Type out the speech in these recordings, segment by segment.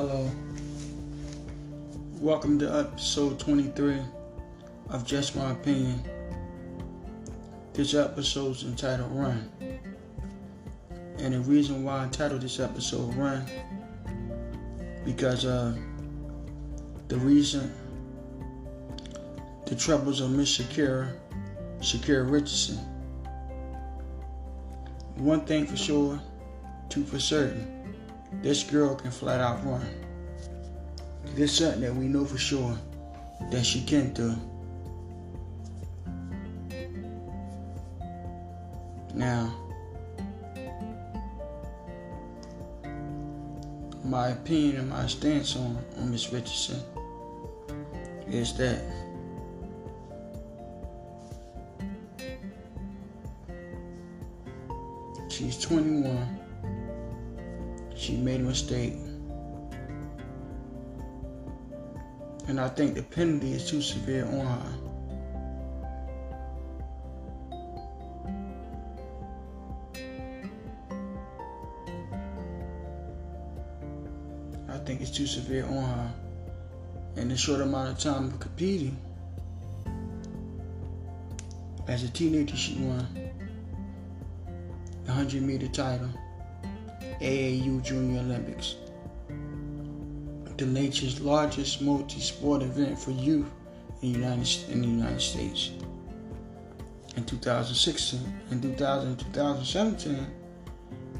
Hello. Welcome to episode 23 of Just My Opinion. This episode is entitled Run. And the reason why I titled this episode Run because uh the reason the troubles of Miss Sha'Carri, Sha'Carri Richardson. One thing for sure, two for certain this girl can flat out run. This something that we know for sure that she can do. Now, my opinion and my stance on, on Miss Richardson is that she's 21 she made a mistake. And I think the penalty is too severe on her. I think it's too severe on her. In the short amount of time of competing, as a teenager, she won the 100 meter title. AAU Junior Olympics, the nation's largest multi-sport event for youth in the United, States. In 2016 and 2000, 2017,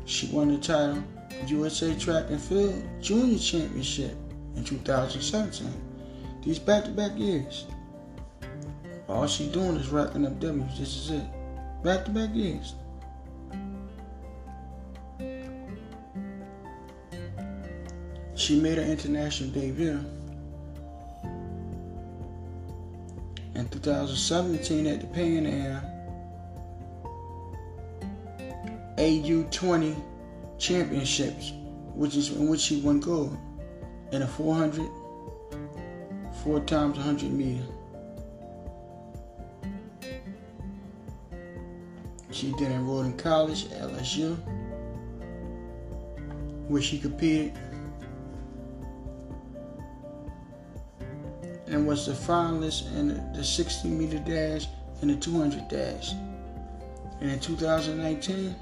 she won the title USA Track and Field Junior Championship in 2017. These back-to-back years. All she's doing is racking up W's. This is it. Back-to-back years. She made her international debut. In 2017 at the Pan Am. AU20 Championships, which is in which she won gold. In a 400, four times 100 meter. She then enrolled in college at LSU, where she competed and was the finalist in the 60 meter dash and the 200 dash. And in 2019,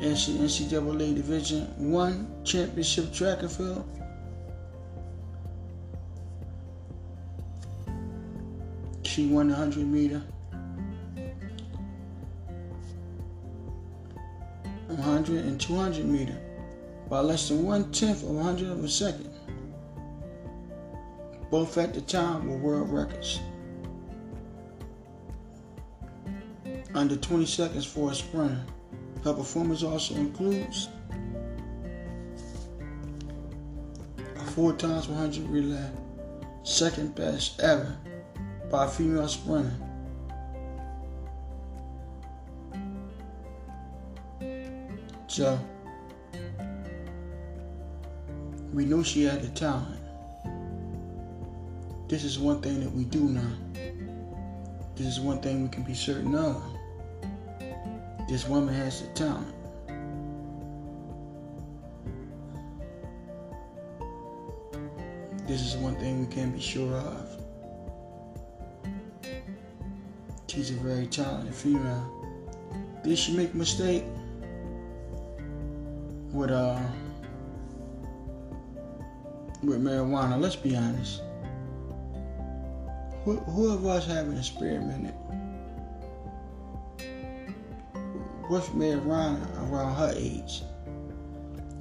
NCAA Division One Championship Track and Field. She won the 100 meter, 100 and 200 meter by less than one tenth of a hundred of a second. Both at the time were world records. Under 20 seconds for a sprinter. Her performance also includes a 4 times 100 relay, second best ever by a female sprinter. So, we know she had the talent. This is one thing that we do know. This is one thing we can be certain of. This woman has the talent. This is one thing we can be sure of. She's a very talented female. Did she make a mistake? With uh with marijuana, let's be honest. Who, who of us haven't experimented with marijuana around her age?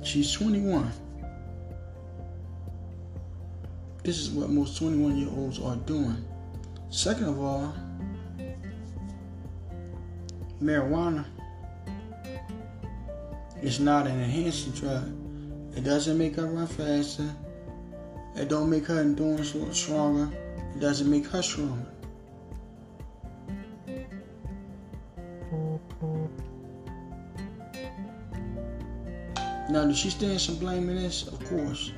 She's 21. This is what most 21 year olds are doing. Second of all, marijuana is not an enhancing drug. It doesn't make her run faster. It don't make her endurance stronger. Doesn't make her stronger. Now, does she stand some blame in this? Of course.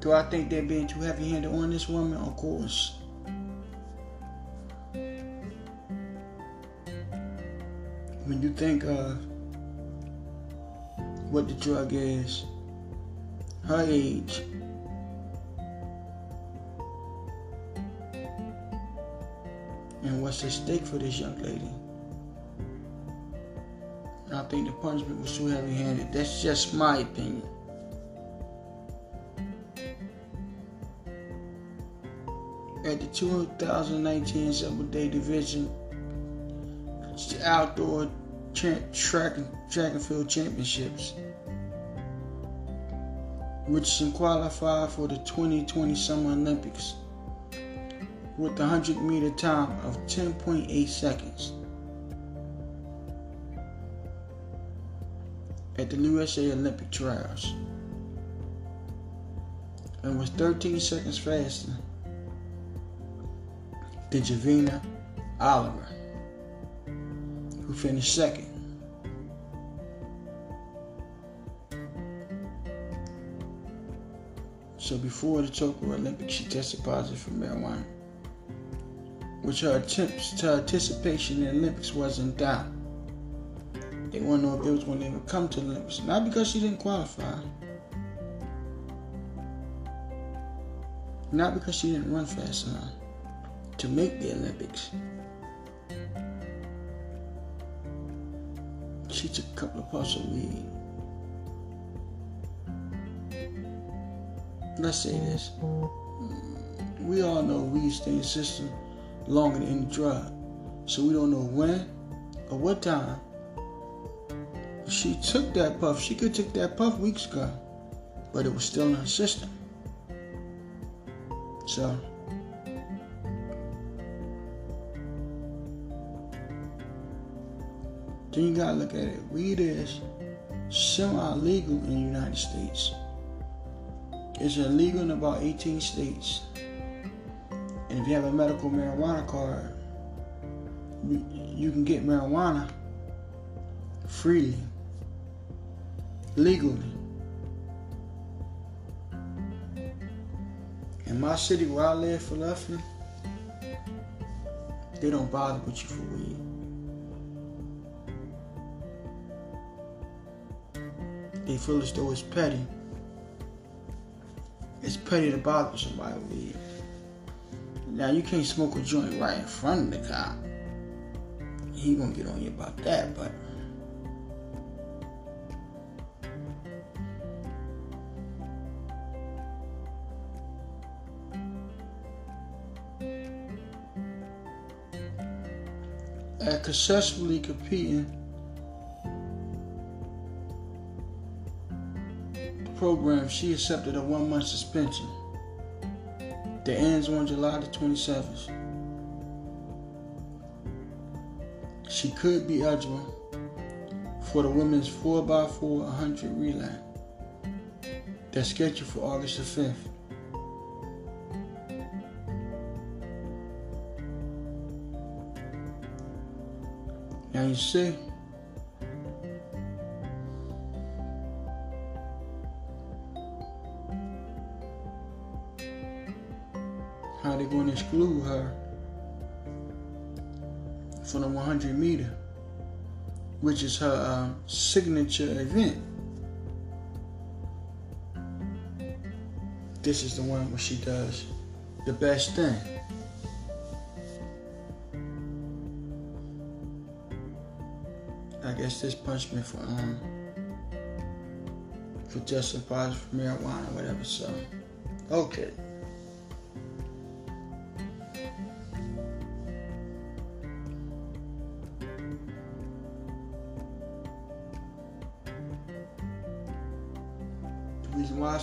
Do I think they're being too heavy handed on this woman? Of course. When you think of what the drug is, her age, and what's at stake for this young lady. I think the punishment was too heavy handed. That's just my opinion. At the 2019 Double Day Division Outdoor Track and, track and Field Championships, Richardson qualified for the 2020 Summer Olympics with the 100 meter time of 10.8 seconds. at the USA Olympic trials and was 13 seconds faster than Javianne Oliver, who finished second. So before the Tokyo Olympics, she tested positive for marijuana, which her attempts to participation in the Olympics was in doubt. They want to know if it was going to ever come to the Olympics. Not because she didn't qualify. Not because she didn't run fast enough to make the Olympics. She took a couple of puffs of weed. Let's say this. We all know weed stays in the system longer than any drug. So we don't know when or what time she took that puff. She could took that puff weeks ago, but it was still in her system. So. Then you gotta look at it. Weed is semi-legal in the United States. It's illegal in about 18 states. And if you have a medical marijuana card, you can get marijuana freely legally. In my city where I live, Philadelphia, they don't bother with you for weed. They feel as though it's petty. It's petty to bother somebody with. Now you can't smoke a joint right in front of the cop. He gonna get on you about that, but at successfully competing program, she accepted a one month suspension that ends on July the 27th. She could be eligible for the women's 4x4 100 relay that's scheduled for August the 5th. Now you see, exclude her from the 100 meter, which is her uh, signature event. This is the one where she does the best thing. I guess this punishment for um for testing positive for marijuana or whatever. So, okay.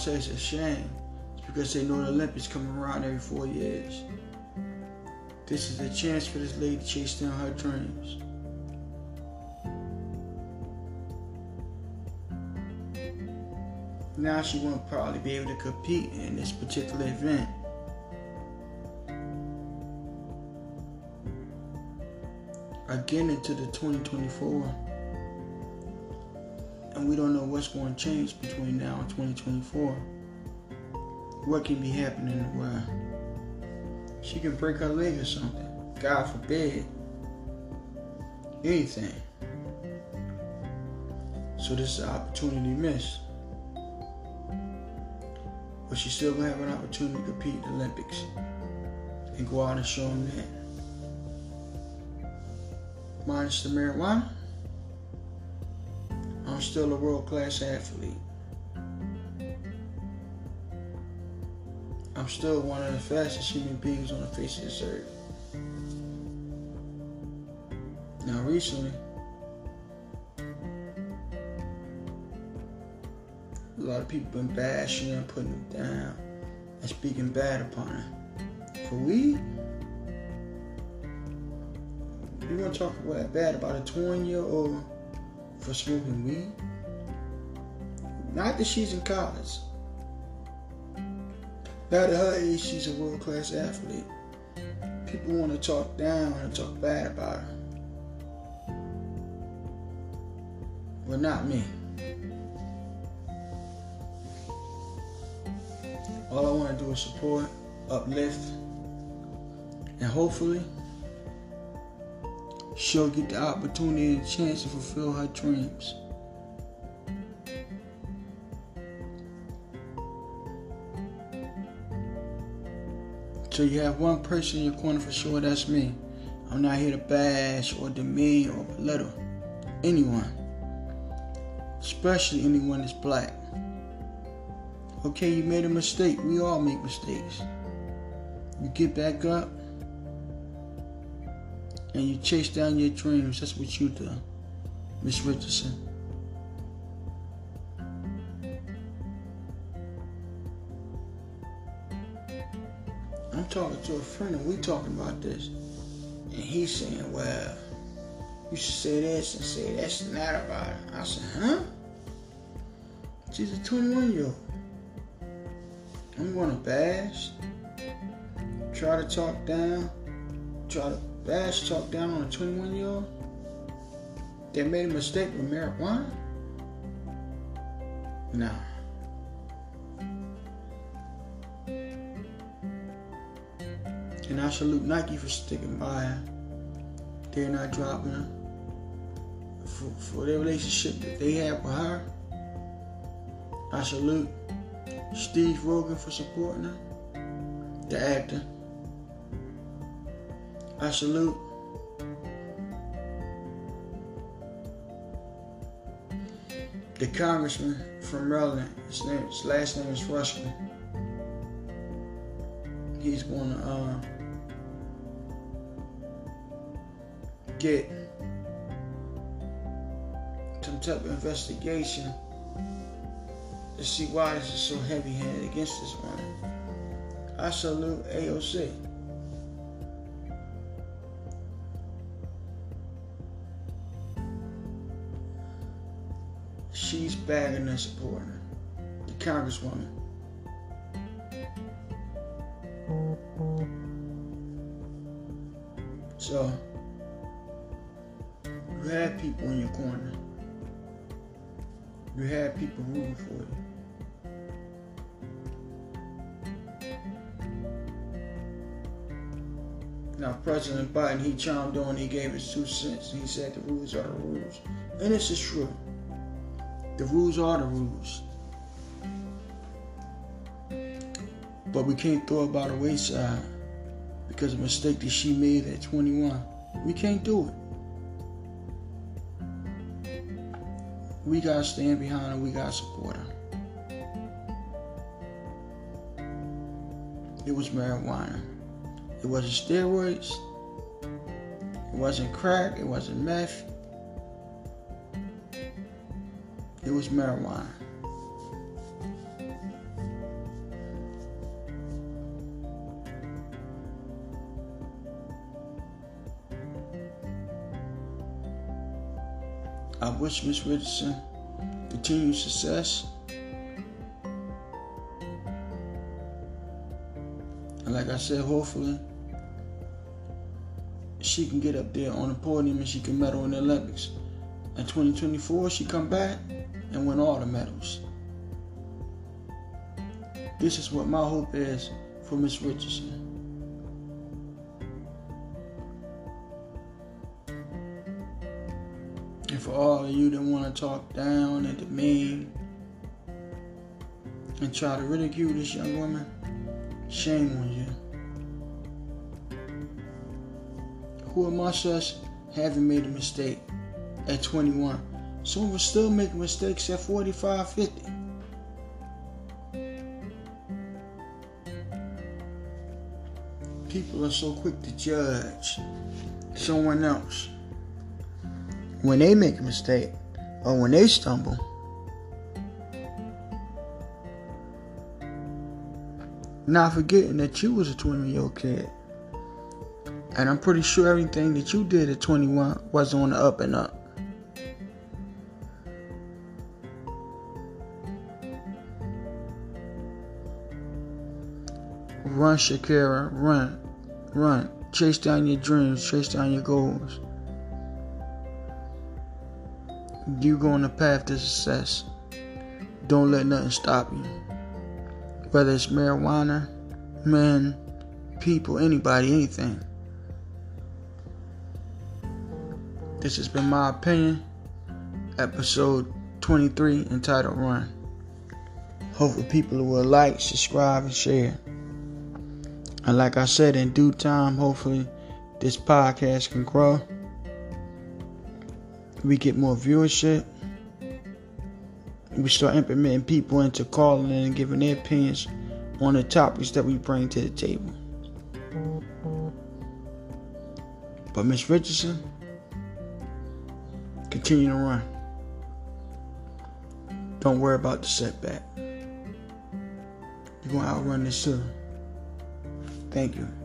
Say it's a shame is because they know the Olympics come around every four years. This is a chance for this lady to chase down her dreams. now she won't probably be able to compete in this particular event. Again into the 2024. And we don't know what's going to change between now and 2024. What can be happening in the world? She can break her leg or something. God forbid. Anything. So this is an opportunity missed. But she still gonna have an opportunity to compete in the Olympics and go out and show them that. Minus the marijuana, I'm still a world class athlete. I'm still one of the fastest human beings on the face of this earth. Now, recently, a lot of people been bashing her, putting her down, and speaking bad upon her. For we, you want to talk bad about a 20 year old for smoking weed? Not that she's in college. Not at her age, she's a world class athlete. People want to talk down and talk bad about her. But not me. All I want to do is support, uplift, and hopefully she'll get the opportunity and chance to fulfill her dreams. So you have one person in your corner for sure, that's me. I'm not here to bash or demean or belittle anyone, especially anyone that's black. Okay, you made a mistake. We all make mistakes. You get back up and you chase down your dreams. That's what you do, Miss Richardson. I'm talking to a friend and we talking about this. And he's saying, well, you should say this and say that's not about it. I said, huh? She's a 21 year old. I'm gonna bash, try to talk down, try to bash, talk down on a 21 year old that made a mistake with marijuana? Nah. And I salute Nike for sticking by her. They're not dropping her. For, for their relationship that they have with her. I salute Steve Rogen for supporting her. The actor. I salute the congressman from Maryland. His name, his last name is Rushman. He's going to uh, get some type of investigation to see why this is so heavy-handed against this woman. I salute AOC. She's bagging and supporting her. The congresswoman. So, you have people in your corner. You have people rooting for you. Now, President Biden, he chimed on, he gave his two cents. He said the rules are the rules. And this is true. The rules are the rules. But we can't throw it by the wayside because of a mistake that she made at 21. We can't do it. We gotta stand behind her, we gotta support her. It was marijuana. It wasn't steroids. It wasn't crack. It wasn't meth. It was marijuana. I wish Miss Richardson continued success. And like I said, hopefully she can get up there on the podium and she can medal in the Olympics. In 2024, she come back and win all the medals. This is what my hope is for Miss Richardson. And for all of you that want to talk down and demean and try to ridicule this young woman, shame on you. Who amongst us haven't made a mistake at 21? Some of us still make mistakes at 45, 50. People are so quick to judge someone else when they make a mistake or when they stumble. Not forgetting that you was a 20 year old kid. And I'm pretty sure everything that you did at 21 was on the up and up. Run, Sha'Carri, run, run. Chase down your dreams, chase down your goals. You go on the path to success. Don't let nothing stop you. Whether it's marijuana, men, people, anybody, anything. This has been my opinion. Episode 23 entitled Run. Hopefully, people will like, subscribe, and share. And like I said, in due time, hopefully, this podcast can grow. We get more viewership. We start implementing people into calling and giving their opinions on the topics that we bring to the table. But Miss Richardson, continue to run. Don't worry about the setback. You're to outrun this too. Thank you.